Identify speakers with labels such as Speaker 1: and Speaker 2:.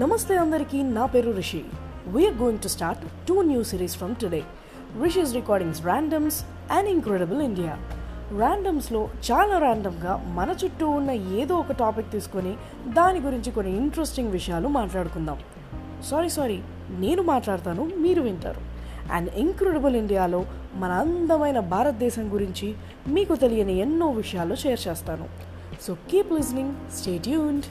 Speaker 1: నమస్తే అందరికీ నా పేరు Rishi. We're going to start two new series from today Rishi's recordings randoms and incredible India ర్యాండమ్స్లో చాలా ర్యాండమ్గా మన చుట్టూ ఉన్న ఏదో ఒక టాపిక్ తీసుకొని దాని గురించి కొన్ని ఇంట్రెస్టింగ్ విషయాలు మాట్లాడుకుందాం. సారీ సారీ నేను మాట్లాడతాను మీరు వింటారు. అండ్ ఇంక్రెడిబుల్ ఇండియాలో మన అందమైన భారతదేశం గురించి మీకు తెలియని ఎన్నో విషయాలు షేర్ చేస్తాను. So keep listening stay tuned